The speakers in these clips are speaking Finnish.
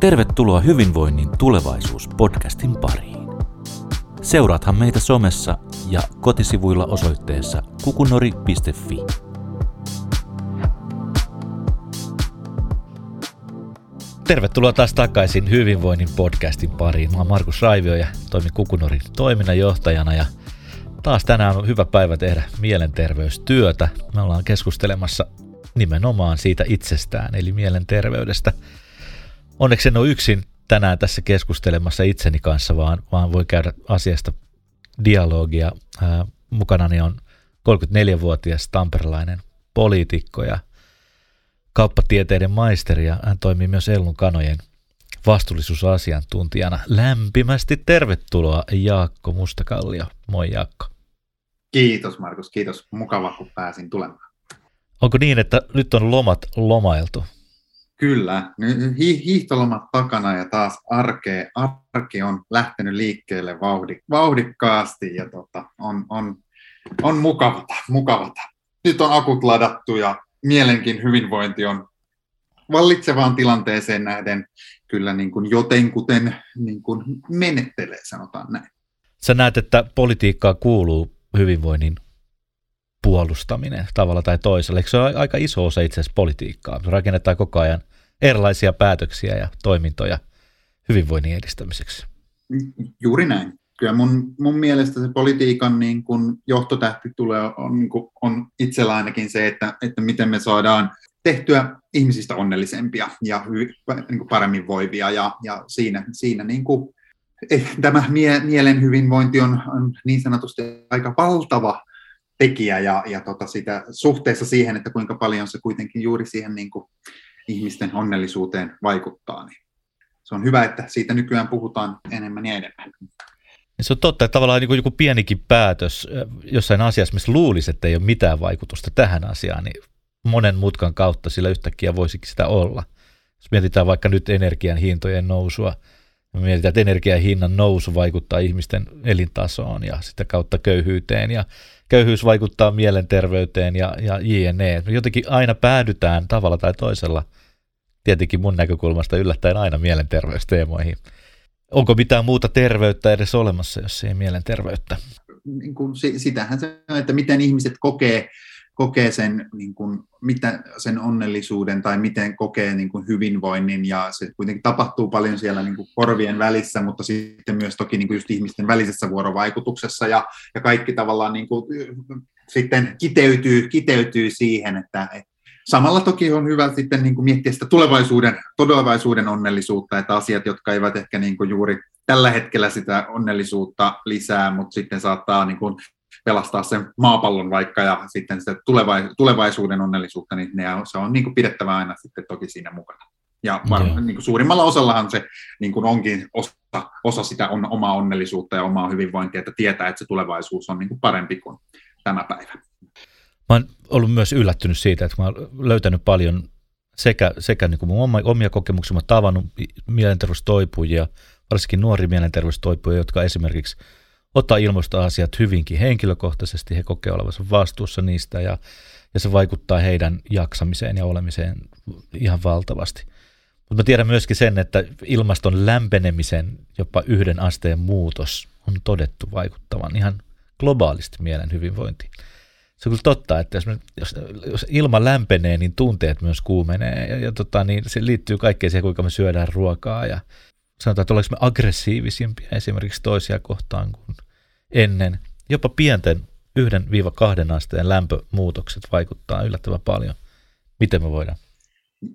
Tervetuloa Hyvinvoinnin tulevaisuus-podcastin pariin. Seuraathan meitä somessa ja kotisivuilla osoitteessa kukunori.fi. Tervetuloa taas takaisin Hyvinvoinnin podcastin pariin. Mä oon Markus Raivio ja toimin Kukunorin toiminnanjohtajana ja taas tänään on hyvä päivä tehdä mielenterveystyötä. Me ollaan keskustelemassa nimenomaan siitä itsestään, eli mielenterveydestä. Onneksi en ole yksin tänään tässä keskustelemassa itseni kanssa, vaan, vaan voi käydä asiasta dialogia. Ää, mukanani on 34-vuotias tamperelainen poliitikko ja kauppatieteiden maisteri ja hän toimii myös Ellun kanojen vastuullisuusasiantuntijana. Lämpimästi tervetuloa Jaakko Mustakallio. Moi Jaakko. Kiitos Markus, kiitos. Mukava, kun pääsin tulemaan. Onko niin, että nyt on lomat lomailtu? Kyllä, hi- hiihtolomat takana ja taas arke, arke on lähtenyt liikkeelle vauhdik- vauhdikkaasti ja tota, on, on, on mukavata, mukavata. Nyt on akut ladattu ja mielenkin hyvinvointi on vallitsevaan tilanteeseen nähden kyllä niin kuin jotenkuten niin kuin menettelee, sanotaan näin. Sä näet, että politiikkaa kuuluu hyvinvoinnin puolustaminen tavalla tai toisella. Eikö se ole aika iso osa itse asiassa politiikkaa? Me rakennetaan koko ajan erilaisia päätöksiä ja toimintoja hyvinvoinnin edistämiseksi. Juuri näin. Kyllä mun, mun mielestä se politiikan niin kun johtotähti tulee on, niin kun, on itsellä ainakin se, että, että miten me saadaan tehtyä ihmisistä onnellisempia ja hy, niin kuin paremmin voivia ja, ja siinä, siinä niin kuin, eh, tämä mie, mielen hyvinvointi on, on niin sanotusti aika valtava tekijä ja, ja tota sitä, suhteessa siihen, että kuinka paljon se kuitenkin juuri siihen niin kuin ihmisten onnellisuuteen vaikuttaa. Niin se on hyvä, että siitä nykyään puhutaan enemmän ja enemmän. Se on totta, että tavallaan niin joku pienikin päätös jossain asiassa, missä luulisi, että ei ole mitään vaikutusta tähän asiaan, niin monen mutkan kautta sillä yhtäkkiä voisikin sitä olla. Jos mietitään vaikka nyt energian hintojen nousua, me mietitään, että energian hinnan nousu vaikuttaa ihmisten elintasoon ja sitä kautta köyhyyteen ja köyhyys vaikuttaa mielenterveyteen ja, ja jne. Me jotenkin aina päädytään tavalla tai toisella, tietenkin mun näkökulmasta yllättäen aina mielenterveysteemoihin. Onko mitään muuta terveyttä edes olemassa, jos ei mielenterveyttä? Niin kuin, sitähän se on, että miten ihmiset kokee kokee sen, niin kuin, mitä, sen onnellisuuden tai miten kokee niin kuin hyvinvoinnin. Ja se kuitenkin tapahtuu paljon siellä niin kuin korvien välissä, mutta sitten myös toki niin kuin just ihmisten välisessä vuorovaikutuksessa. Ja, ja kaikki tavallaan niin kuin, sitten kiteytyy, kiteytyy siihen, että, Samalla toki on hyvä sitten niin kuin miettiä sitä tulevaisuuden, tulevaisuuden onnellisuutta, että asiat, jotka eivät ehkä niin kuin juuri tällä hetkellä sitä onnellisuutta lisää, mutta sitten saattaa niin kuin pelastaa sen maapallon vaikka ja sitten sitä tulevaisuuden onnellisuutta, niin ne, se on niin kuin pidettävä aina sitten toki siinä mukana. Ja varmaan, niin kuin suurimmalla osallahan se niin kuin onkin osa, osa sitä on, omaa onnellisuutta ja omaa hyvinvointia, että tietää, että se tulevaisuus on niin kuin parempi kuin tämä päivä. Mä oon ollut myös yllättynyt siitä, että mä oon löytänyt paljon sekä, sekä niin kuin mun omia kokemuksia, mä oon tavannut mielenterveystoipujia, varsinkin nuori mielenterveystoipujia, jotka esimerkiksi – ottaa ilmastoasiat hyvinkin henkilökohtaisesti, he kokee olevansa vastuussa niistä ja, ja se vaikuttaa heidän jaksamiseen ja olemiseen ihan valtavasti. Mutta mä tiedän myöskin sen, että ilmaston lämpenemisen jopa yhden asteen muutos on todettu vaikuttavan ihan globaalisti mielen hyvinvointiin. Se on kyllä totta, että jos, me, jos, jos ilma lämpenee, niin tunteet myös kuumenee ja, ja tota, niin se liittyy kaikkeen siihen, kuinka me syödään ruokaa ja sanotaan, että olemmeko me aggressiivisimpia esimerkiksi toisia kohtaan kuin ennen. Jopa pienten 1-2 asteen lämpömuutokset vaikuttaa yllättävän paljon. Miten me voidaan?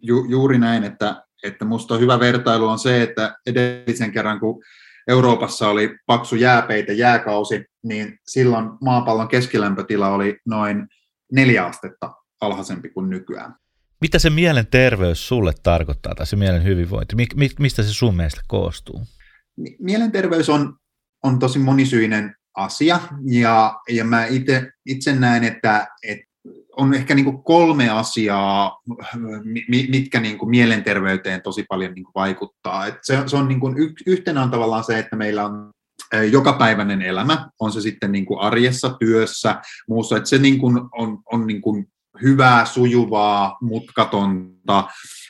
Ju, juuri näin, että, että musta hyvä vertailu on se, että edellisen kerran kun Euroopassa oli paksu jääpeite jääkausi, niin silloin maapallon keskilämpötila oli noin neljä astetta alhaisempi kuin nykyään. Mitä se mielenterveys sulle tarkoittaa, tai se mielen hyvinvointi? Mistä se sun mielestä koostuu? Mielenterveys on, on tosi monisyinen asia. Ja, ja mä ite, itse näen, että, että on ehkä niin kolme asiaa, mitkä niin mielenterveyteen tosi paljon niin vaikuttaa. Et se, se on niin yhtenä on tavallaan se, että meillä on jokapäiväinen elämä, on se sitten niin arjessa, työssä, muussa, että se niin on, on niin hyvää, sujuvaa, mutkatonta,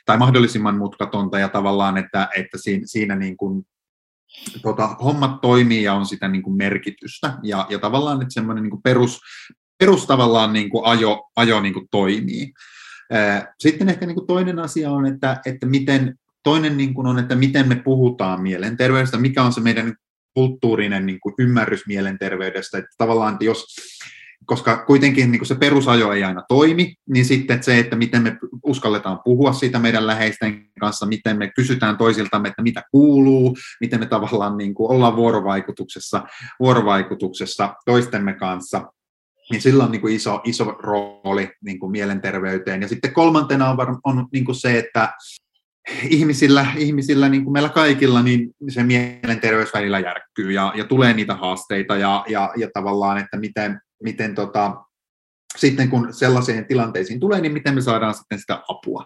tai mahdollisimman mutkatonta ja tavallaan, että, että siinä, siinä niin tota, hommat toimii ja on sitä niin kuin merkitystä ja, ja tavallaan, että semmoinen niin perus, perus tavallaan niin kuin ajo, ajo niin kuin toimii. Sitten ehkä niin kuin toinen asia on, että, että miten, toinen niin kuin on, että miten me puhutaan mielenterveydestä, mikä on se meidän kulttuurinen niin kuin ymmärrys mielenterveydestä. Että tavallaan, että jos, koska kuitenkin niin kuin se perusajo ei aina toimi, niin sitten se, että miten me uskalletaan puhua siitä meidän läheisten kanssa, miten me kysytään toisiltamme, että mitä kuuluu, miten me tavallaan niin kuin ollaan vuorovaikutuksessa, vuorovaikutuksessa toistemme kanssa, niin sillä on niin kuin iso, iso rooli niin kuin mielenterveyteen. Ja sitten kolmantena on, var, on niin kuin se, että ihmisillä, ihmisillä niin kuin meillä kaikilla, niin se mielenterveys välillä järkkyy ja, ja tulee niitä haasteita ja, ja, ja tavallaan, että miten, miten tota, sitten kun sellaisiin tilanteisiin tulee, niin miten me saadaan sitten sitä apua.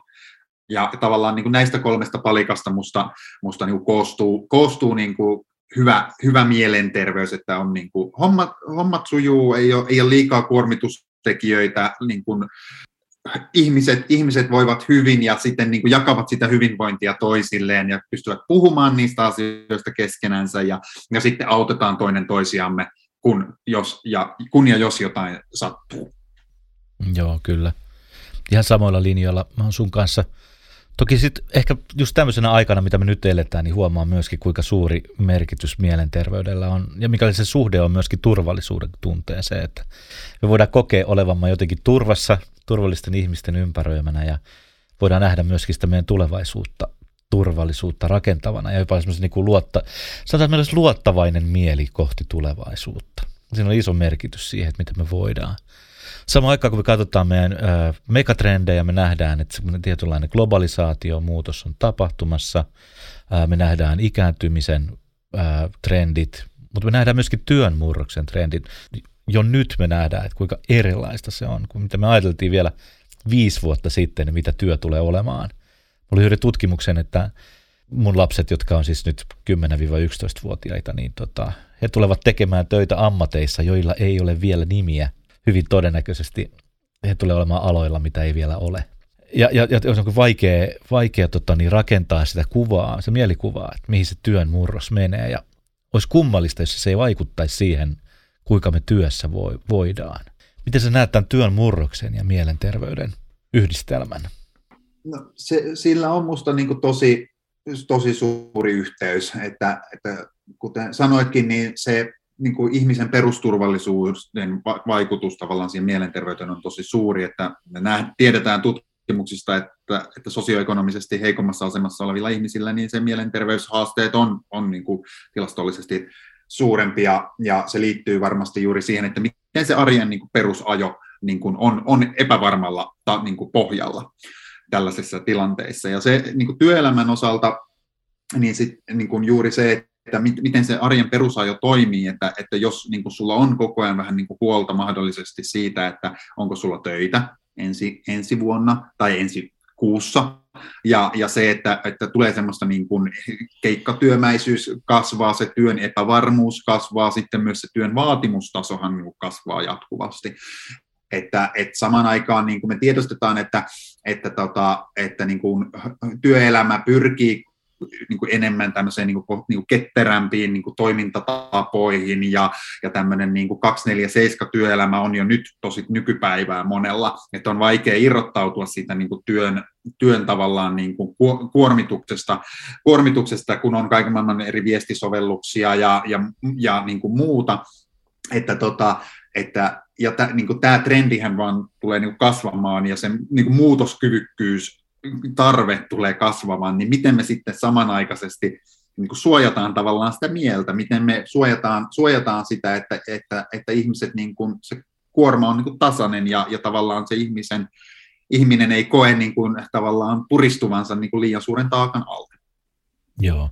Ja tavallaan niin kuin näistä kolmesta palikasta musta, musta niin kuin koostuu, koostuu niin kuin hyvä, hyvä mielenterveys, että on niin kuin, hommat, hommat sujuu, ei ole, ei ole liikaa kuormitustekijöitä, niin kuin, ihmiset, ihmiset voivat hyvin ja sitten niin kuin jakavat sitä hyvinvointia toisilleen ja pystyvät puhumaan niistä asioista keskenänsä ja, ja sitten autetaan toinen toisiamme, kun, jos, ja, kun ja jos jotain sattuu. Joo, kyllä. Ihan samoilla linjoilla. Mä oon sun kanssa – Toki sitten ehkä just tämmöisenä aikana, mitä me nyt eletään, niin huomaa myöskin, kuinka suuri merkitys mielenterveydellä on ja mikä se suhde on myöskin turvallisuuden tunteeseen, että me voidaan kokea olevamme jotenkin turvassa, turvallisten ihmisten ympäröimänä ja voidaan nähdä myöskin sitä meidän tulevaisuutta turvallisuutta rakentavana ja jopa semmoisen niin kuin luotta, sanotaan, meillä luottavainen mieli kohti tulevaisuutta. Siinä on iso merkitys siihen, että miten me voidaan Samaan aikaan, kun me katsotaan meidän ö, megatrendejä, me nähdään, että tietynlainen globalisaatio, muutos on tapahtumassa. Ö, me nähdään ikääntymisen ö, trendit, mutta me nähdään myöskin työn murroksen trendit. Jo nyt me nähdään, että kuinka erilaista se on, kuin mitä me ajateltiin vielä viisi vuotta sitten, mitä työ tulee olemaan. Oli juuri tutkimuksen, että mun lapset, jotka on siis nyt 10-11-vuotiaita, niin tota, he tulevat tekemään töitä ammateissa, joilla ei ole vielä nimiä hyvin todennäköisesti he tulee olemaan aloilla, mitä ei vielä ole. Ja, ja, ja on vaikea, vaikea tota, niin rakentaa sitä kuvaa, se mielikuvaa, että mihin se työn murros menee. Ja olisi kummallista, jos se ei vaikuttaisi siihen, kuinka me työssä voi, voidaan. Miten sä näet tämän työn murroksen ja mielenterveyden yhdistelmän? No, se, sillä on musta niin tosi, tosi suuri yhteys, että, että kuten sanoitkin, niin se niin kuin ihmisen perusturvallisuuden vaikutus tavallaan siihen mielenterveyteen on tosi suuri, että me nähdään, tiedetään tutkimuksista, että, että sosioekonomisesti heikommassa asemassa olevilla ihmisillä niin se mielenterveyshaasteet on, on niin kuin tilastollisesti suurempia, ja se liittyy varmasti juuri siihen, että miten se arjen niin kuin perusajo niin kuin on, on epävarmalla ta, niin kuin pohjalla tällaisissa tilanteissa. Ja se niin kuin työelämän osalta, niin, sit, niin kuin juuri se, että miten se arjen perusajo toimii, että, että jos niin kuin sulla on koko ajan vähän niin kuin huolta mahdollisesti siitä, että onko sulla töitä ensi, ensi vuonna tai ensi kuussa, ja, ja se, että, että tulee semmoista niin kuin keikkatyömäisyys kasvaa, se työn epävarmuus kasvaa, sitten myös se työn vaatimustasohan niin kasvaa jatkuvasti. Että, että samaan aikaan niin kuin me tiedostetaan, että, että, tota, että niin kuin työelämä pyrkii niin kuin enemmän tämmöiseen niin kuin, niin kuin ketterämpiin niin kuin toimintatapoihin ja, ja tämmöinen niin kuin 247 työelämä on jo nyt tosi nykypäivää monella, että on vaikea irrottautua siitä niin kuin työn, työn tavallaan niin kuin kuormituksesta, kuormituksesta, kun on kaiken maailman eri viestisovelluksia ja, ja, ja niin kuin muuta, että, tota, että ja tä, niin kuin tämä trendihän vaan tulee niin kuin kasvamaan ja sen niin kuin muutoskyvykkyys tarve tulee kasvamaan, niin miten me sitten samanaikaisesti niin kuin suojataan tavallaan sitä mieltä, miten me suojataan, suojataan sitä, että, että, että ihmiset, niin kuin, se kuorma on niin kuin tasainen ja, ja tavallaan se ihmisen, ihminen ei koe niin kuin, tavallaan puristuvansa niin kuin liian suuren taakan alle. Joo.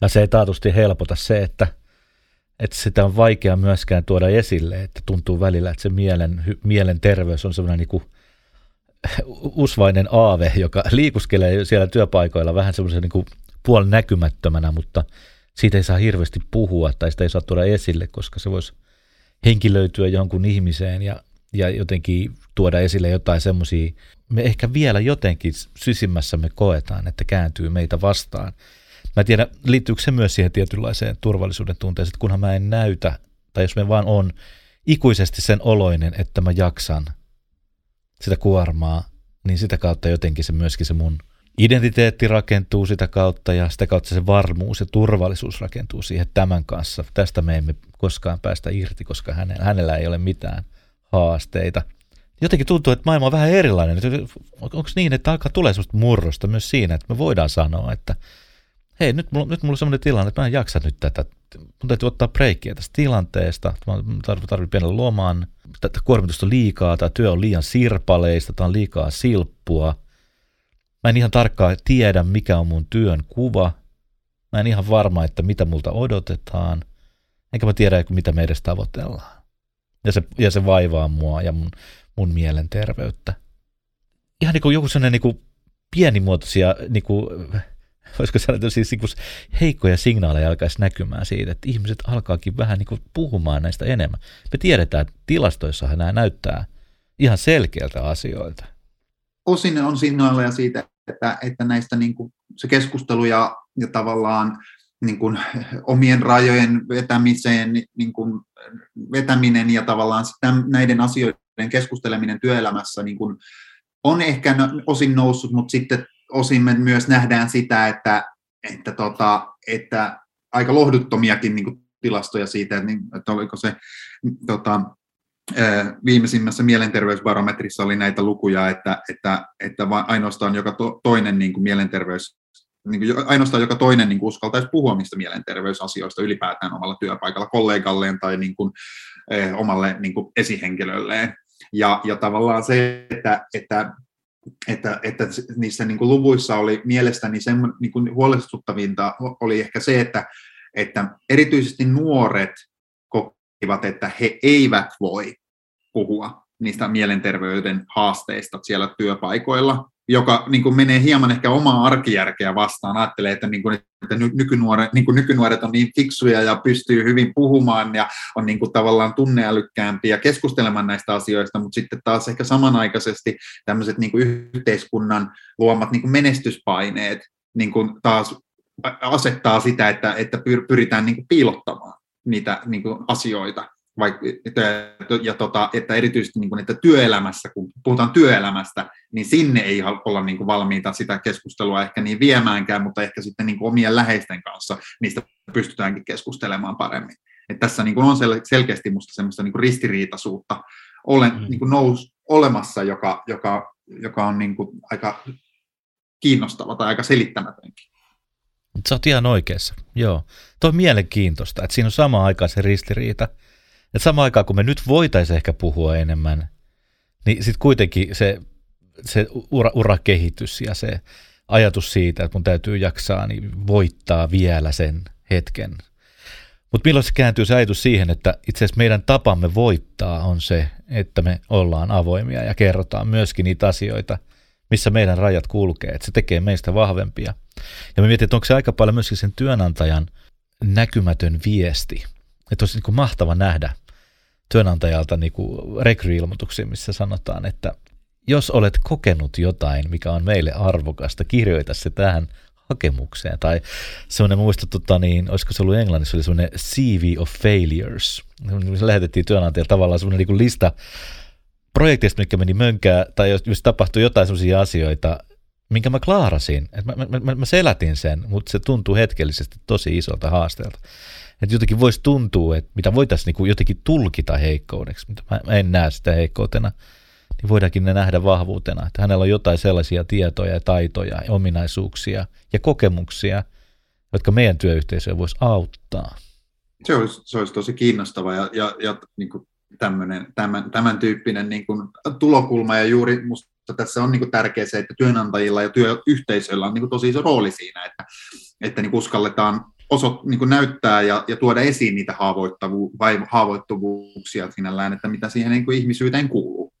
Ja se ei taatusti helpota se, että, että sitä on vaikea myöskään tuoda esille, että tuntuu välillä, että se mielen, mielen terveys on sellainen niin kuin usvainen aave, joka liikuskelee siellä työpaikoilla vähän semmoisen niin puolen näkymättömänä, mutta siitä ei saa hirveästi puhua tai sitä ei saa tuoda esille, koska se voisi henkilöityä jonkun ihmiseen ja, ja jotenkin tuoda esille jotain semmoisia, me ehkä vielä jotenkin sysimmässämme koetaan, että kääntyy meitä vastaan. Mä en tiedä, liittyykö se myös siihen tietynlaiseen turvallisuuden tunteeseen, että kunhan mä en näytä, tai jos me vaan on ikuisesti sen oloinen, että mä jaksan sitä kuormaa, niin sitä kautta jotenkin se myöskin se mun identiteetti rakentuu sitä kautta ja sitä kautta se varmuus ja turvallisuus rakentuu siihen tämän kanssa. Tästä me emme koskaan päästä irti, koska hänellä ei ole mitään haasteita. Jotenkin tuntuu, että maailma on vähän erilainen. Onko niin, että alkaa tulee sellaista murrosta myös siinä, että me voidaan sanoa, että hei, nyt mulla, nyt mulla on sellainen tilanne, että mä en jaksa nyt tätä. Mun täytyy ottaa breikkiä tästä tilanteesta. Mä tarvitsen pienen loman. Tätä kuormitusta on liikaa, tämä työ on liian sirpaleista, tämä on liikaa silppua. Mä en ihan tarkkaan tiedä, mikä on mun työn kuva. Mä en ihan varma, että mitä multa odotetaan. Enkä mä tiedä, mitä me edes tavoitellaan. Ja se, ja se vaivaa mua ja mun, mun mielenterveyttä. Ihan niin kuin joku sellainen niin kuin pienimuotoisia niin kuin, voisiko sanoa, siis niin heikkoja signaaleja alkaisi näkymään siitä, että ihmiset alkaakin vähän niin puhumaan näistä enemmän. Me tiedetään, että tilastoissahan nämä näyttää ihan selkeältä asioilta. Osin on signaaleja siitä, että, että näistä niin kuin se keskustelu ja, ja tavallaan niin kuin omien rajojen vetämiseen, niin kuin vetäminen ja tavallaan näiden asioiden keskusteleminen työelämässä niin kuin on ehkä osin noussut, mutta sitten osin me myös nähdään sitä, että, että, tota, että aika lohduttomiakin niin kuin tilastoja siitä, että, niin, että oliko se tota, viimeisimmässä mielenterveysbarometrissa oli näitä lukuja, että, että, että ainoastaan joka to, toinen niin kuin mielenterveys niin kuin ainoastaan joka toinen niin kuin uskaltaisi puhua mistä mielenterveysasioista ylipäätään omalla työpaikalla kollegalleen tai niin kuin, eh, omalle niin kuin esihenkilölleen. Ja, ja tavallaan se, että, että että, että niissä niin kuin luvuissa oli mielestäni sen niin kuin huolestuttavinta oli ehkä se, että, että erityisesti nuoret kokivat, että he eivät voi puhua niistä mielenterveyden haasteista siellä työpaikoilla, joka niin kuin menee hieman ehkä omaa arkijärkeä vastaan. Ajattelee, että, niin kuin, että nykynuoret, niin kuin nykynuoret on niin fiksuja ja pystyy hyvin puhumaan ja on niin kuin tavallaan tunneälykkäämpiä keskustelemaan näistä asioista, mutta sitten taas ehkä samanaikaisesti tämmöiset niin kuin yhteiskunnan luomat niin kuin menestyspaineet niin kuin taas asettaa sitä, että, että pyritään niin kuin piilottamaan niitä niin kuin asioita vaikka, ja tota, että erityisesti niin kuin, että työelämässä, kun puhutaan työelämästä, niin sinne ei olla niin kuin valmiita sitä keskustelua ehkä niin viemäänkään, mutta ehkä sitten niin kuin omien läheisten kanssa niistä pystytäänkin keskustelemaan paremmin. Et tässä niin kuin on sel- selkeästi minusta semmoista niin kuin ristiriitaisuutta olen, mm. niin kuin nous, olemassa, joka, joka, joka on niin kuin aika kiinnostava tai aika selittämätönkin. Sä oot ihan oikeassa, joo. Tuo on mielenkiintoista, että siinä on sama aikaan se ristiriita – että samaan aikaan, kun me nyt voitaisiin ehkä puhua enemmän, niin sitten kuitenkin se, se ura, urakehitys ja se ajatus siitä, että mun täytyy jaksaa, niin voittaa vielä sen hetken. Mutta milloin se kääntyy se ajatus siihen, että itse asiassa meidän tapamme voittaa on se, että me ollaan avoimia ja kerrotaan myöskin niitä asioita, missä meidän rajat kulkee, että se tekee meistä vahvempia. Ja me mietin, että onko se aika paljon myöskin sen työnantajan näkymätön viesti – että olisi niin mahtava nähdä työnantajalta niin rekryilmoituksia, missä sanotaan, että jos olet kokenut jotain, mikä on meille arvokasta, kirjoita se tähän hakemukseen. Tai semmoinen muista, tota, niin, olisiko se ollut englannissa, oli semmoinen CV of failures. Se lähetettiin työnantajalle tavallaan semmoinen niin lista projekteista, mikä meni mönkää, tai jos, jos tapahtui jotain semmoisia asioita, minkä mä klaarasin. mä, mä, mä, mä selätin sen, mutta se tuntuu hetkellisesti tosi isolta haasteelta että jotenkin voisi tuntua, että mitä voitaisiin niin jotenkin tulkita heikkoudeksi, mutta mä en näe sitä heikkoutena, niin voidaankin ne nähdä vahvuutena, että hänellä on jotain sellaisia tietoja ja taitoja ja ominaisuuksia ja kokemuksia, jotka meidän työyhteisöä voisi auttaa. Se olisi, se olisi tosi kiinnostava ja, ja, ja niin kuin tämmöinen, tämän, tämän tyyppinen niin kuin tulokulma ja juuri musta tässä on niin tärkeää se, että työnantajilla ja työyhteisöillä on niin tosi iso rooli siinä, että, että niin uskalletaan osot, niin kuin näyttää ja, ja tuoda esiin niitä haavoittavu, vai haavoittuvuuksia sinällään, että mitä siihen niin kuin ihmisyyteen kuuluu.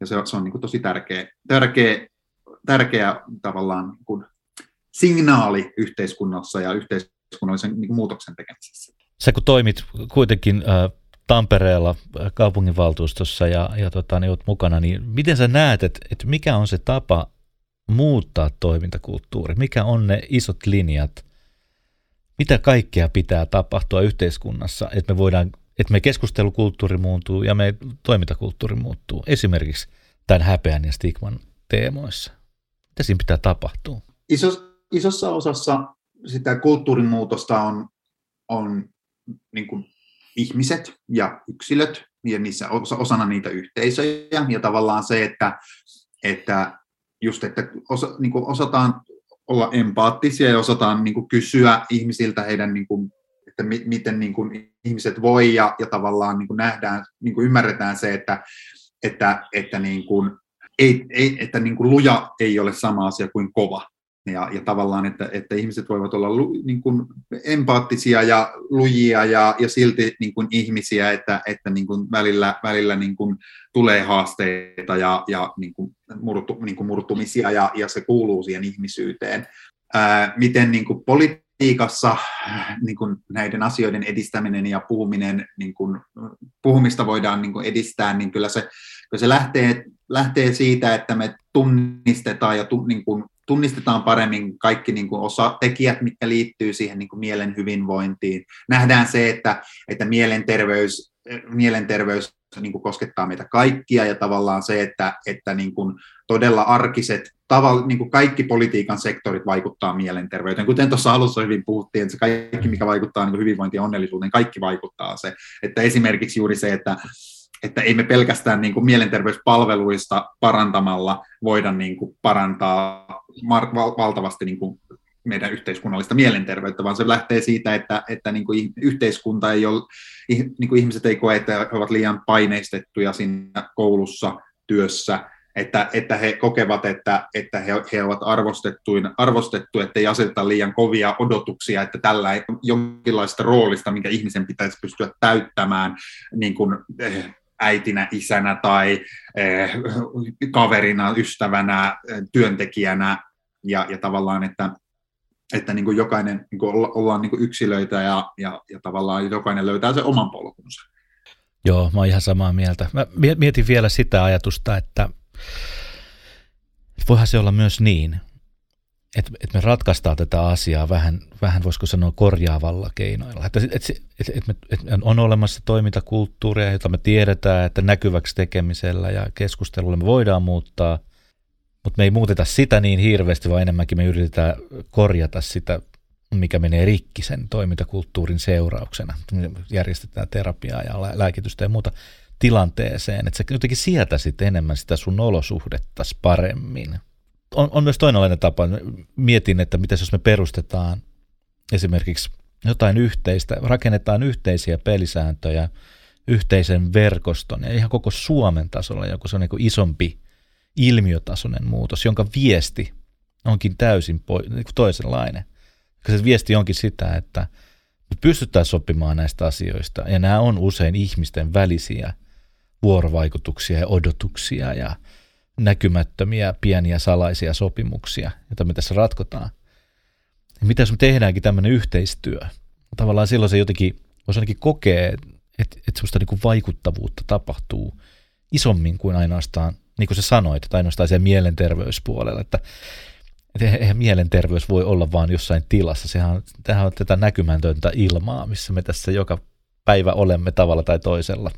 Ja se, se on niin kuin tosi tärkeä, tärkeä, tärkeä tavallaan niin kuin signaali yhteiskunnassa ja yhteiskunnallisen niin kuin muutoksen tekemisessä. Sä kun toimit kuitenkin äh, Tampereella kaupunginvaltuustossa ja, ja tota, niin olet mukana, niin miten sä näet, että, että mikä on se tapa muuttaa toimintakulttuuri? Mikä on ne isot linjat? Mitä kaikkea pitää tapahtua yhteiskunnassa, että me voidaan, että me keskustelukulttuuri muuttuu ja me toimintakulttuuri muuttuu? Esimerkiksi tämän häpeän ja stigman teemoissa. Mitä siinä pitää tapahtua? Isos, isossa osassa sitä kulttuurimuutosta on, on niin kuin ihmiset ja yksilöt ja niissä osana niitä yhteisöjä ja tavallaan se, että, että just, että osa, niin kuin osataan olla empaattisia ja osataan niin kuin kysyä ihmisiltä heidän, niin kuin, että mi, miten niin kuin ihmiset voi ja, ja tavallaan niin kuin nähdään, niin kuin ymmärretään se, että, että, että, niin kuin, ei, ei, että niin kuin luja ei ole sama asia kuin kova. Ja, ja tavallaan, että, että ihmiset voivat olla lu, niin kuin empaattisia ja lujia ja, ja silti niin kuin ihmisiä, että, että niin kuin välillä, välillä niin kuin tulee haasteita ja, ja niin kuin murtu, niin kuin murtumisia ja, ja se kuuluu siihen ihmisyyteen. Ää, miten niin kuin politiikassa niin kuin näiden asioiden edistäminen ja puhuminen, niin kuin, puhumista voidaan niin kuin edistää, niin kyllä se, kyllä se lähtee, lähtee siitä, että me tunnistetaan ja tu, niin kuin tunnistetaan paremmin kaikki niin kuin osa, tekijät, mitkä liittyy siihen niin kuin mielen hyvinvointiin. Nähdään se, että, että mielenterveys, mielenterveys niin kuin koskettaa meitä kaikkia ja tavallaan se, että, että niin kuin todella arkiset, tavalla, niin kuin kaikki politiikan sektorit vaikuttaa mielenterveyteen. Kuten tuossa alussa hyvin puhuttiin, että se kaikki, mikä vaikuttaa niin kuin hyvinvointiin ja onnellisuuteen, kaikki vaikuttaa se. Että esimerkiksi juuri se, että että ei me pelkästään niin kuin mielenterveyspalveluista parantamalla voida niin kuin parantaa valtavasti niin kuin meidän yhteiskunnallista mielenterveyttä, vaan se lähtee siitä, että, että niin kuin yhteiskunta ei ole, niin kuin ihmiset ei koe, että he ovat liian paineistettuja siinä koulussa, työssä, että, että he kokevat, että, että he, he ovat arvostettuin, arvostettu, että ei aseteta liian kovia odotuksia, että tällä jonkinlaista roolista, minkä ihmisen pitäisi pystyä täyttämään niin kuin, eh, äitinä, isänä tai eh, kaverina, ystävänä, työntekijänä ja, ja tavallaan, että, että niin kuin jokainen niin kuin olla, ollaan niin kuin yksilöitä ja, ja, ja tavallaan jokainen löytää sen oman polkunsa. Joo, mä oon ihan samaa mieltä. Mä mietin vielä sitä ajatusta, että voihan se olla myös niin, että, että me ratkaistaan tätä asiaa vähän, vähän voisiko sanoa korjaavalla keinoilla. Että, että, että, että, että on olemassa toimintakulttuuria, jota me tiedetään, että näkyväksi tekemisellä ja keskustelulla me voidaan muuttaa, mutta me ei muuteta sitä niin hirveästi, vaan enemmänkin me yritetään korjata sitä, mikä menee rikki sen toimintakulttuurin seurauksena. Järjestetään terapiaa ja lääkitystä ja muuta tilanteeseen, että sä jotenkin sietäisit enemmän sitä sun olosuhdetta paremmin – on, on myös toinenlainen tapa. Mietin, että mitä jos me perustetaan esimerkiksi jotain yhteistä, rakennetaan yhteisiä pelisääntöjä, yhteisen verkoston ja ihan koko Suomen tasolla joku se on niin isompi ilmiötasoinen muutos, jonka viesti onkin täysin niin toisenlainen. Se viesti onkin sitä, että me pystytään sopimaan näistä asioista ja nämä on usein ihmisten välisiä vuorovaikutuksia ja odotuksia ja näkymättömiä pieniä salaisia sopimuksia, joita me tässä ratkotaan. Ja mitä jos me tehdäänkin tämmöinen yhteistyö? Tavallaan silloin se jotenkin, voisi ainakin kokea, että, että semmoista niin kuin vaikuttavuutta tapahtuu isommin kuin ainoastaan, niin kuin sä sanoit, että ainoastaan siellä mielenterveyspuolella, että, että eihän mielenterveys voi olla vaan jossain tilassa. Sehän tämähän on tätä näkymätöntä ilmaa, missä me tässä joka päivä olemme tavalla tai toisella,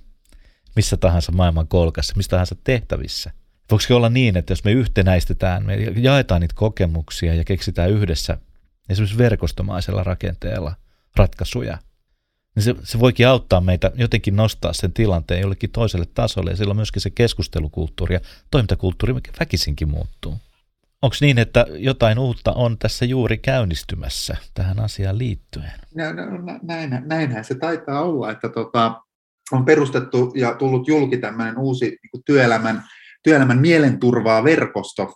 missä tahansa maailman kolkassa, missä tahansa tehtävissä – Voiko olla niin, että jos me yhtenäistetään, me jaetaan niitä kokemuksia ja keksitään yhdessä esimerkiksi verkostomaisella rakenteella ratkaisuja, niin se, se voikin auttaa meitä jotenkin nostaa sen tilanteen jollekin toiselle tasolle ja silloin myöskin se keskustelukulttuuri ja toimintakulttuuri väkisinkin muuttuu. Onko niin, että jotain uutta on tässä juuri käynnistymässä tähän asiaan liittyen? No, no, no näin, näinhän se taitaa olla, että tota, on perustettu ja tullut julki tämmöinen uusi niin työelämän työelämän mielenturvaa verkosto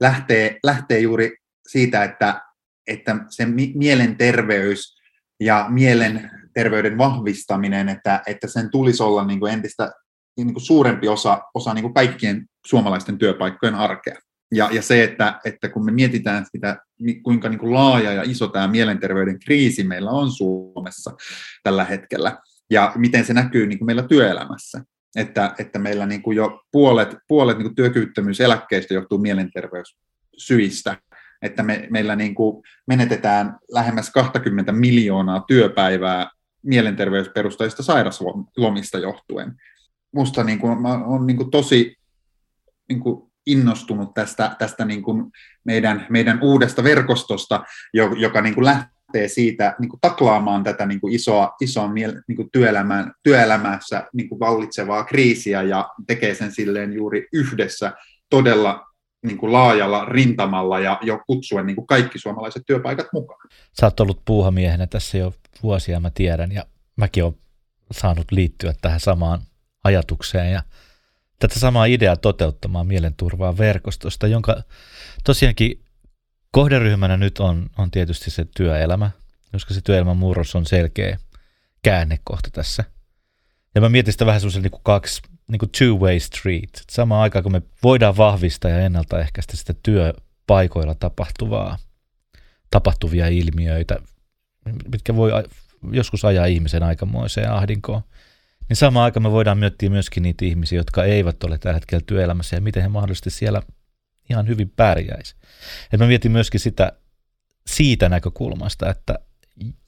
lähtee, lähtee juuri siitä, että, että se mielenterveys ja mielenterveyden vahvistaminen, että, että sen tulisi olla niin kuin entistä niin kuin suurempi osa, osa niin kuin kaikkien suomalaisten työpaikkojen arkea. Ja, ja se, että, että kun me mietitään sitä, kuinka niin kuin laaja ja iso tämä mielenterveyden kriisi meillä on Suomessa tällä hetkellä, ja miten se näkyy niin kuin meillä työelämässä. Että, että meillä niin kuin jo puolet, puolet niin kuin työkyvyttömyyseläkkeistä johtuu mielenterveyssyistä, että me, meillä niin kuin menetetään lähemmäs 20 miljoonaa työpäivää mielenterveysperustaisista sairaslomista johtuen. Musta niin kuin, olen niin kuin tosi niin kuin innostunut tästä, tästä niin kuin meidän, meidän uudesta verkostosta, joka niin kuin lähtee siitä niin kuin taklaamaan tätä niin kuin isoa, isoa niin kuin työelämän, työelämässä niin kuin vallitsevaa kriisiä ja tekee sen silleen juuri yhdessä todella niin kuin laajalla rintamalla ja jo kutsuen niin kuin kaikki suomalaiset työpaikat mukaan. Sä oot ollut puuhamiehenä tässä jo vuosia, mä tiedän, ja mäkin olen saanut liittyä tähän samaan ajatukseen ja tätä samaa ideaa toteuttamaan mielenturvaa verkostosta, jonka tosiaankin kohderyhmänä nyt on, on tietysti se työelämä, koska se työelämän murros on selkeä käännekohta tässä. Ja mä mietin sitä vähän semmoisen niin kaksi, niin kuin two-way street. Samaan aikaan, kun me voidaan vahvistaa ja ennaltaehkäistä sitä työpaikoilla tapahtuvaa, tapahtuvia ilmiöitä, mitkä voi joskus ajaa ihmisen aikamoiseen ahdinkoon, niin samaan aikaan me voidaan miettiä myöskin niitä ihmisiä, jotka eivät ole tällä hetkellä työelämässä ja miten he mahdollisesti siellä ihan hyvin pärjäisi. Et mä mietin myöskin sitä siitä näkökulmasta, että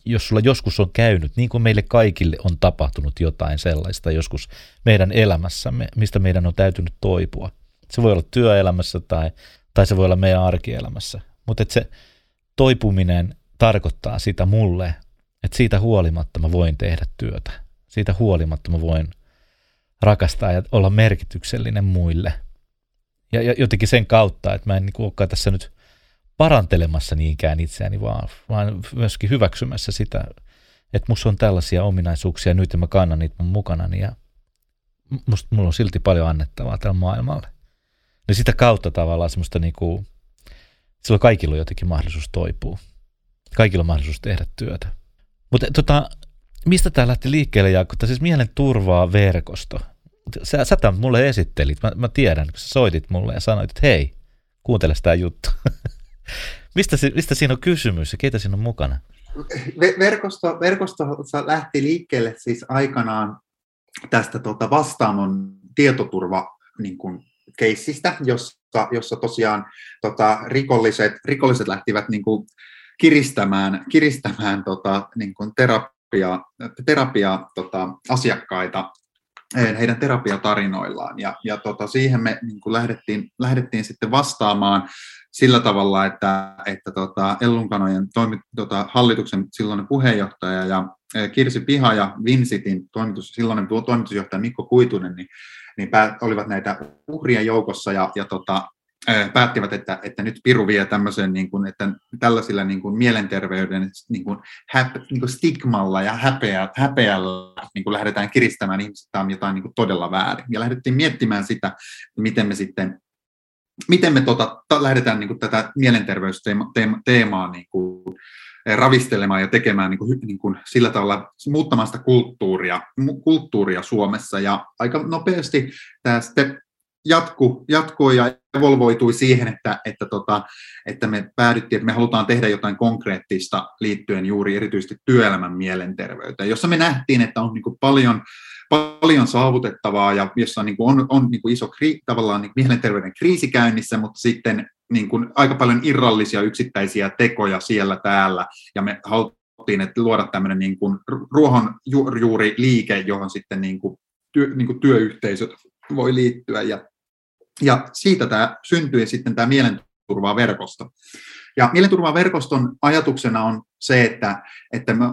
jos sulla joskus on käynyt, niin kuin meille kaikille on tapahtunut jotain sellaista joskus meidän elämässämme, mistä meidän on täytynyt toipua. Se voi olla työelämässä tai, tai se voi olla meidän arkielämässä. Mutta se toipuminen tarkoittaa sitä mulle, että siitä huolimatta mä voin tehdä työtä. Siitä huolimatta mä voin rakastaa ja olla merkityksellinen muille. Ja, ja jotenkin sen kautta, että mä en niin olekaan tässä nyt parantelemassa niinkään itseäni, vaan, vaan myöskin hyväksymässä sitä, että musta on tällaisia ominaisuuksia nyt ja mä kannan niitä mun mukanani ja musta mulla on silti paljon annettavaa tällä maailmalle. Niin sitä kautta tavallaan semmoista niinku, silloin kaikilla on jotenkin mahdollisuus toipua. Kaikilla on mahdollisuus tehdä työtä. Mutta tota, mistä tämä lähti liikkeelle, Jaakko? Tämä siis mielen turvaa verkosto. Sä, sä tämän mulle esittelit, mä, mä tiedän, kun sä soitit mulle ja sanoit, että hei, kuuntele sitä juttu. mistä, mistä siinä on kysymys ja keitä siinä on mukana? Verkosto, verkosto lähti liikkeelle siis aikanaan tästä tota vastaamon tietoturva niin kuin, keissistä, jossa, jossa tosiaan tota, rikolliset, rikolliset lähtivät niin kuin, kiristämään, kiristämään tota, niin kuin terapia, terapia tota, asiakkaita heidän terapiatarinoillaan. Ja, ja tota, siihen me niin kuin lähdettiin, lähdettiin sitten vastaamaan sillä tavalla, että, että tota, Ellunkanojen toimi, tota, hallituksen silloinen puheenjohtaja ja Kirsi Piha ja Vinsitin toimitus, silloinen toimitusjohtaja Mikko Kuitunen, niin, niin olivat näitä uhrien joukossa ja, ja tota, päättivät, että, että nyt Piru vie tämmöisen, niin kuin, että tällaisilla niin kuin mielenterveyden niin kuin, häp, niin kuin stigmalla ja häpeä, häpeällä niin kuin lähdetään kiristämään ihmiset, on jotain niin kuin todella väärin. Ja lähdettiin miettimään sitä, miten me sitten miten me tota, ta, lähdetään niin kuin, tätä mielenterveysteemaa niin kuin, ravistelemaan ja tekemään niin kuin, niin kuin, sillä tavalla muuttamaan sitä kulttuuria, kulttuuria Suomessa. Ja aika nopeasti tämä sitten jatku, jatkui ja evolvoitui siihen, että, että, tota, että me päädyttiin, että me halutaan tehdä jotain konkreettista liittyen juuri erityisesti työelämän mielenterveyteen, jossa me nähtiin, että on niin kuin paljon, paljon saavutettavaa ja jossa niin kuin on, on niin kuin iso kri, tavallaan niin mielenterveyden kriisi käynnissä, mutta sitten niin kuin aika paljon irrallisia yksittäisiä tekoja siellä täällä. Ja me haluttiin että luoda tämmöinen niin kuin ruohonjuuri liike, johon sitten niin kuin työ, niin kuin työyhteisöt voi liittyä ja ja siitä tämä syntyi sitten tämä mielenturvaverkosto. Ja mielenturvaverkoston ajatuksena on se, että, että me,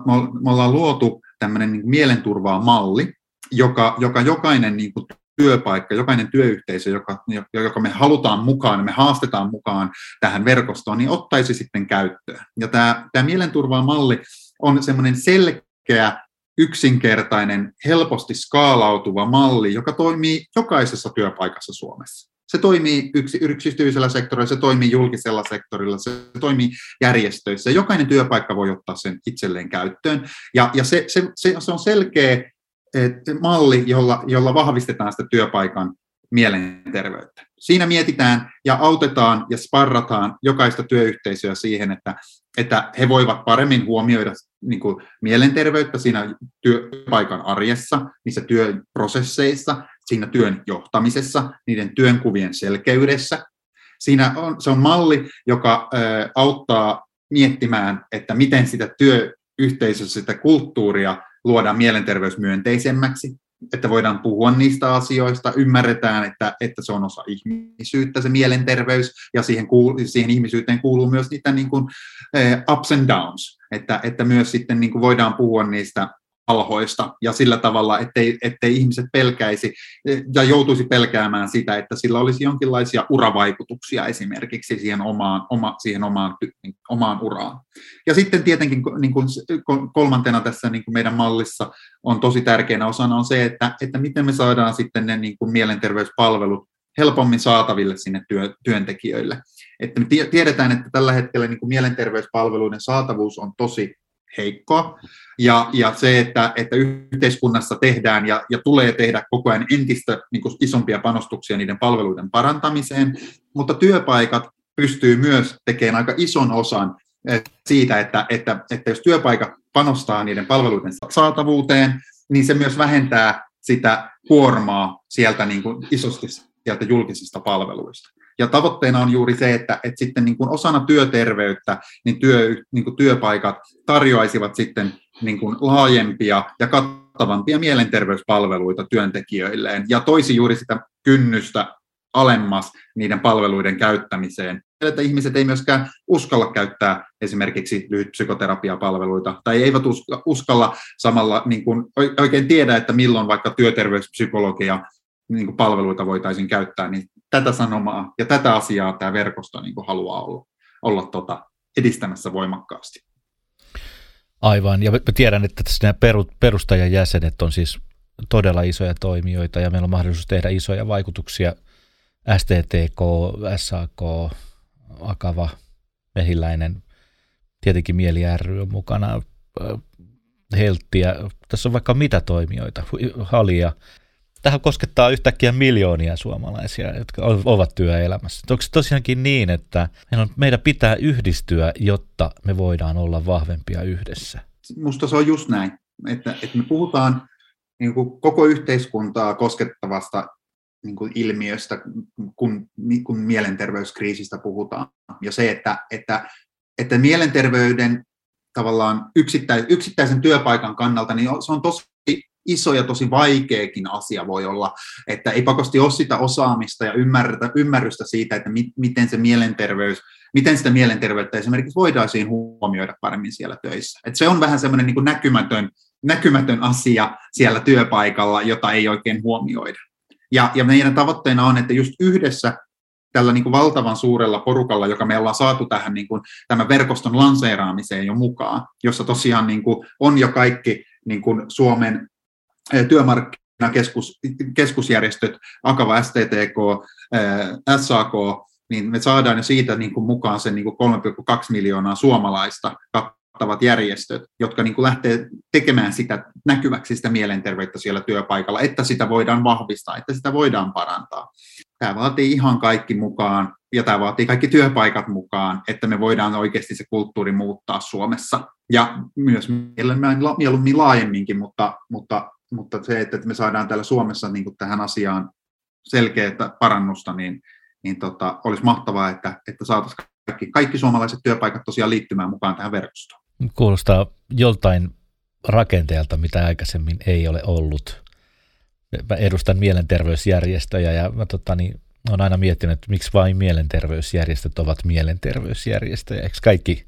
me ollaan luotu tämmöinen niin mielenturvaa malli, joka, joka jokainen niin kuin työpaikka, jokainen työyhteisö, joka, joka me halutaan mukaan, me haastetaan mukaan tähän verkostoon, niin ottaisi sitten käyttöön. Ja tämä, tämä mielenturvamalli on semmoinen selkeä, yksinkertainen, helposti skaalautuva malli, joka toimii jokaisessa työpaikassa Suomessa. Se toimii yksi, yksityisellä sektorilla, se toimii julkisella sektorilla, se toimii järjestöissä. Jokainen työpaikka voi ottaa sen itselleen käyttöön. Ja, ja se, se, se, se on selkeä malli, jolla, jolla vahvistetaan sitä työpaikan mielenterveyttä. Siinä mietitään ja autetaan ja sparrataan jokaista työyhteisöä siihen, että, että he voivat paremmin huomioida niin kuin mielenterveyttä siinä työpaikan arjessa, niissä työprosesseissa, siinä työn johtamisessa, niiden työnkuvien selkeydessä. Siinä on, se on malli, joka ö, auttaa miettimään, että miten sitä työyhteisössä sitä kulttuuria luodaan mielenterveysmyönteisemmäksi, että voidaan puhua niistä asioista, ymmärretään, että, että se on osa ihmisyyttä, se mielenterveys, ja siihen, kuul, siihen ihmisyyteen kuuluu myös niitä niin kuin, ups and downs, että, että myös sitten niin kuin voidaan puhua niistä alhoista ja sillä tavalla, ettei, ettei ihmiset pelkäisi ja joutuisi pelkäämään sitä, että sillä olisi jonkinlaisia uravaikutuksia esimerkiksi siihen omaan, oma, siihen omaan, omaan uraan. Ja sitten tietenkin niin kuin kolmantena tässä niin kuin meidän mallissa on tosi tärkeänä osana on se, että, että miten me saadaan sitten ne niin kuin mielenterveyspalvelut helpommin saataville sinne työ, työntekijöille. Että me tiedetään, että tällä hetkellä niin kuin mielenterveyspalveluiden saatavuus on tosi heikkoa. Ja, ja se, että, että yhteiskunnassa tehdään ja, ja tulee tehdä koko ajan entistä niin kuin isompia panostuksia niiden palveluiden parantamiseen, mutta työpaikat pystyy myös tekemään aika ison osan eh, siitä, että, että, että jos työpaikat panostaa niiden palveluiden saatavuuteen, niin se myös vähentää sitä kuormaa sieltä niin kuin isosti sieltä julkisista palveluista. Ja tavoitteena on juuri se, että, että sitten niin kuin osana työterveyttä niin, työ, niin kuin työpaikat tarjoaisivat sitten niin kuin laajempia ja kattavampia mielenterveyspalveluita työntekijöilleen ja toisi juuri sitä kynnystä alemmas niiden palveluiden käyttämiseen. Että ihmiset ei myöskään uskalla käyttää esimerkiksi lyhytpsykoterapiapalveluita tai eivät uskalla samalla niin kuin oikein tiedä, että milloin vaikka työterveyspsykologia niin kuin palveluita voitaisiin käyttää, niin tätä sanomaa ja tätä asiaa tämä verkosto niin kuin haluaa olla, olla tota, edistämässä voimakkaasti. Aivan, ja mä tiedän, että tässä nämä perustajan jäsenet on siis todella isoja toimijoita ja meillä on mahdollisuus tehdä isoja vaikutuksia. STTK, SAK, Akava, Mehiläinen, tietenkin Mieli ry on mukana, Helttiä, tässä on vaikka mitä toimijoita, Halia, tähän koskettaa yhtäkkiä miljoonia suomalaisia, jotka ovat työelämässä. Onko se tosiaankin niin, että meidän pitää yhdistyä, jotta me voidaan olla vahvempia yhdessä? Musta se on just näin, että, että me puhutaan niin kuin koko yhteiskuntaa koskettavasta niin kuin ilmiöstä, kun, kun mielenterveyskriisistä puhutaan. Ja se, että, että, että mielenterveyden tavallaan yksittäisen työpaikan kannalta, niin se on tosi iso ja tosi vaikeakin asia voi olla, että ei pakosti ole sitä osaamista ja ymmärrystä, ymmärrystä siitä, että mi, miten se mielenterveys, miten sitä mielenterveyttä esimerkiksi voitaisiin huomioida paremmin siellä töissä. Et se on vähän semmoinen niin näkymätön, näkymätön asia siellä työpaikalla, jota ei oikein huomioida. Ja, ja meidän tavoitteena on, että just yhdessä tällä niin kuin valtavan suurella porukalla, joka me ollaan saatu tähän niin kuin, tämän verkoston lanseeraamiseen jo mukaan, jossa tosiaan niin kuin, on jo kaikki niin kuin Suomen työmarkkinakeskusjärjestöt, Akava, STTK, SAK, niin me saadaan jo siitä niin kuin mukaan sen niin kuin 3,2 miljoonaa suomalaista kattavat järjestöt, jotka niin kuin lähtee tekemään sitä näkyväksi sitä mielenterveyttä siellä työpaikalla, että sitä voidaan vahvistaa, että sitä voidaan parantaa. Tämä vaatii ihan kaikki mukaan ja tämä vaatii kaikki työpaikat mukaan, että me voidaan oikeasti se kulttuuri muuttaa Suomessa ja myös mieluummin laajemminkin, mutta, mutta mutta se, että me saadaan täällä Suomessa niin kuin tähän asiaan selkeää parannusta, niin, niin tota, olisi mahtavaa, että, että saataisiin kaikki, kaikki suomalaiset työpaikat tosiaan liittymään mukaan tähän verkostoon. Kuulostaa joltain rakenteelta, mitä aikaisemmin ei ole ollut. Mä edustan mielenterveysjärjestöjä ja mä tota, niin, olen aina miettinyt, että miksi vain mielenterveysjärjestöt ovat mielenterveysjärjestöjä. Eikö kaikki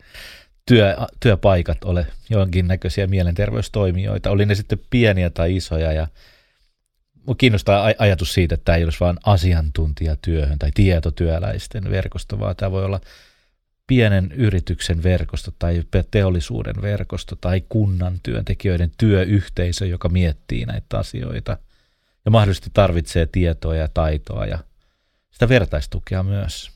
työ, työpaikat ole jonkinnäköisiä mielenterveystoimijoita, oli ne sitten pieniä tai isoja ja Mua kiinnostaa ajatus siitä, että tämä ei olisi vain asiantuntijatyöhön tai tietotyöläisten verkosto, vaan tämä voi olla pienen yrityksen verkosto tai teollisuuden verkosto tai kunnan työntekijöiden työyhteisö, joka miettii näitä asioita. Ja mahdollisesti tarvitsee tietoa ja taitoa ja sitä vertaistukea myös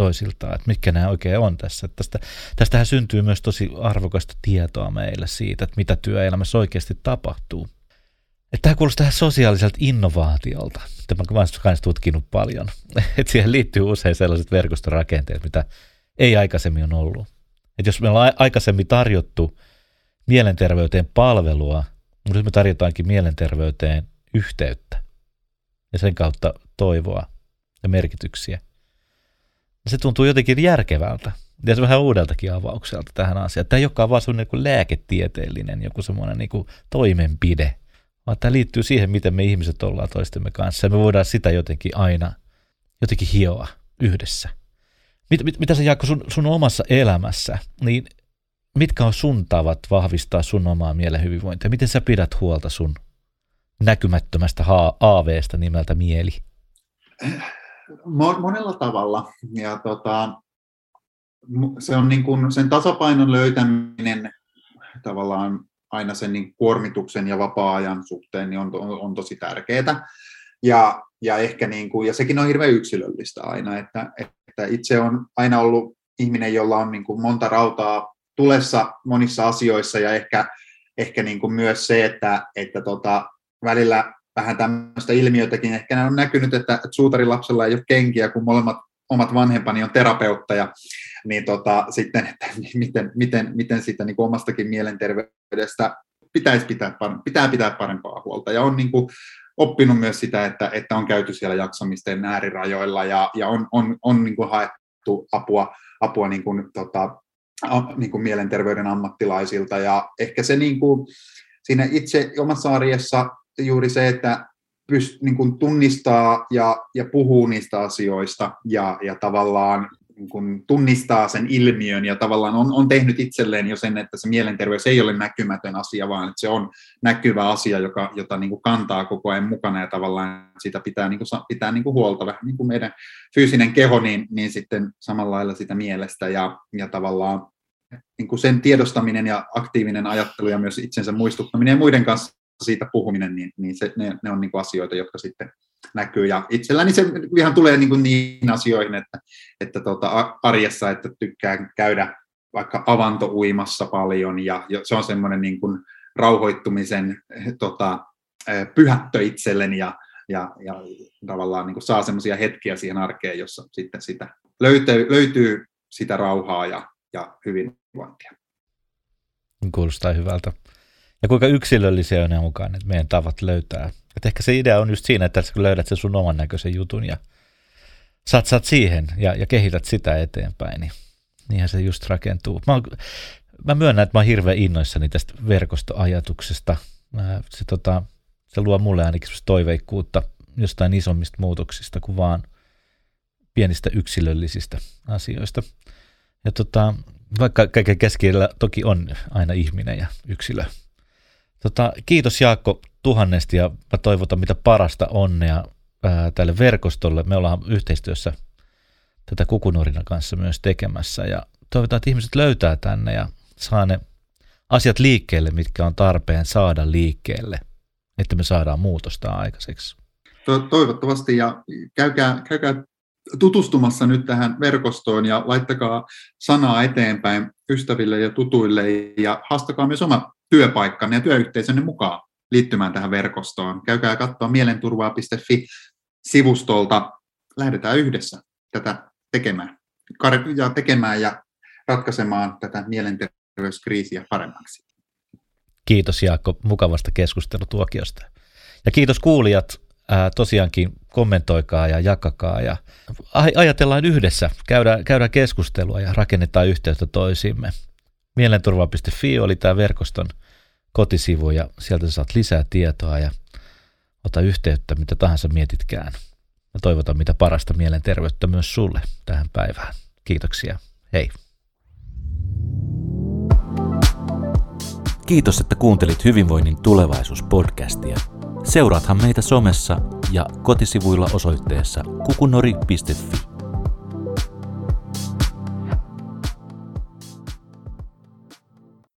toisiltaan, että mitkä nämä oikein on tässä. Tästä, tästähän syntyy myös tosi arvokasta tietoa meille siitä, että mitä työelämässä oikeasti tapahtuu. Että tämä kuulostaa tähän sosiaaliselta innovaatiolta, mitä mä myös tutkinut paljon. Että siihen liittyy usein sellaiset verkostorakenteet, mitä ei aikaisemmin ole ollut. Että jos me ollaan aikaisemmin tarjottu mielenterveyteen palvelua, mutta nyt me tarjotaankin mielenterveyteen yhteyttä ja sen kautta toivoa ja merkityksiä. Se tuntuu jotenkin järkevältä ja se vähän uudeltakin avaukselta tähän asiaan. Tämä ei olekaan vaan semmoinen niin lääketieteellinen joku semmoinen niin kuin toimenpide, vaan tämä liittyy siihen, miten me ihmiset ollaan toistemme kanssa. Ja me voidaan sitä jotenkin aina jotenkin hioa yhdessä. Mit, mit, mitä sä Jaakko sun, sun omassa elämässä, niin mitkä on sun tavat vahvistaa sun omaa mielen hyvinvointia? Miten sä pidät huolta sun näkymättömästä aaveesta nimeltä mieli? Monella tavalla. Ja tota, se on niin kuin sen tasapainon löytäminen tavallaan aina sen niin kuormituksen ja vapaa-ajan suhteen niin on, on, on tosi tärkeää. Ja, ja, ehkä niin kuin, ja sekin on hirveän yksilöllistä aina, että, että itse on aina ollut ihminen, jolla on niin kuin monta rautaa tulessa monissa asioissa ja ehkä, ehkä niin kuin myös se, että, että tota, välillä vähän tämmöistä ilmiötäkin ehkä on näkynyt, että, että suutarilapsella ei ole kenkiä, kun molemmat omat vanhempani on terapeutteja, niin tota, sitten, että miten, miten, miten siitä niin omastakin mielenterveydestä pitäisi pitää, pitää pitää parempaa huolta. Ja on niin kuin, oppinut myös sitä, että, että on käyty siellä jaksamisten äärirajoilla ja, ja on, on, on niin kuin haettu apua, apua niin kuin, tota, niin kuin mielenterveyden ammattilaisilta. Ja ehkä se niin kuin, siinä itse omassa arjessa juuri se, että pyst, niin kuin tunnistaa ja, ja puhuu niistä asioista ja, ja tavallaan niin kuin tunnistaa sen ilmiön ja tavallaan on, on tehnyt itselleen jo sen, että se mielenterveys ei ole näkymätön asia, vaan että se on näkyvä asia, joka, jota niin kuin kantaa koko ajan mukana ja tavallaan sitä pitää, niin kuin, pitää niin kuin huolta. Vähän niin kuin meidän fyysinen keho, niin, niin sitten samalla lailla sitä mielestä ja, ja tavallaan niin kuin sen tiedostaminen ja aktiivinen ajattelu ja myös itsensä muistuttaminen ja muiden kanssa siitä puhuminen, niin, niin se, ne, ne on niin kuin asioita, jotka sitten näkyy. Ja itselläni se ihan tulee niin, kuin niin asioihin, että, että tuota, arjessa, että tykkään käydä vaikka avantouimassa paljon, ja, ja se on semmoinen niin kuin rauhoittumisen tota, pyhättö itselleni, ja, ja, ja tavallaan niin kuin saa semmoisia hetkiä siihen arkeen, jossa sitten sitä löytyy, löytyy sitä rauhaa ja, ja hyvinvointia. Kuulostaa hyvältä ja kuinka yksilöllisiä on ne mukaan, että meidän tavat löytää. Et ehkä se idea on just siinä, että kun löydät sen sun oman näköisen jutun ja satsaat siihen ja, ja kehität sitä eteenpäin, niin niinhän se just rakentuu. Mä, mä myönnän, että mä oon hirveän innoissani tästä verkostoajatuksesta. Se, tota, se luo mulle ainakin toiveikkuutta jostain isommista muutoksista kuin vaan pienistä yksilöllisistä asioista. Ja tota, vaikka kaiken keskellä toki on aina ihminen ja yksilö, Tota, kiitos Jaakko tuhannesti ja mä toivotan mitä parasta onnea ää, tälle verkostolle. Me ollaan yhteistyössä tätä Kukunurina kanssa myös tekemässä ja toivotaan, että ihmiset löytää tänne ja saa ne asiat liikkeelle, mitkä on tarpeen saada liikkeelle, että me saadaan muutosta aikaiseksi. Toivottavasti ja käykää, käykää tutustumassa nyt tähän verkostoon ja laittakaa sanaa eteenpäin ystäville ja tutuille ja haastakaa myös oma työpaikkanne ja työyhteisönne mukaan liittymään tähän verkostoon. Käykää katsoa mielenturvaa.fi-sivustolta. Lähdetään yhdessä tätä tekemään ja tekemään ja ratkaisemaan tätä mielenterveyskriisiä paremmaksi. Kiitos Jaakko mukavasta keskustelutuokiosta. Ja kiitos kuulijat. Tosiaankin kommentoikaa ja jakakaa ja ajatellaan yhdessä, käydään, käydään keskustelua ja rakennetaan yhteyttä toisiimme. Mielenturva.fi oli tämä verkoston kotisivu ja sieltä saat lisää tietoa ja ota yhteyttä, mitä tahansa mietitkään. Ja toivotan mitä parasta mielenterveyttä myös sulle tähän päivään. Kiitoksia. Hei. Kiitos, että kuuntelit Hyvinvoinnin tulevaisuus-podcastia. Seuraathan meitä somessa ja kotisivuilla osoitteessa kukunori.fi.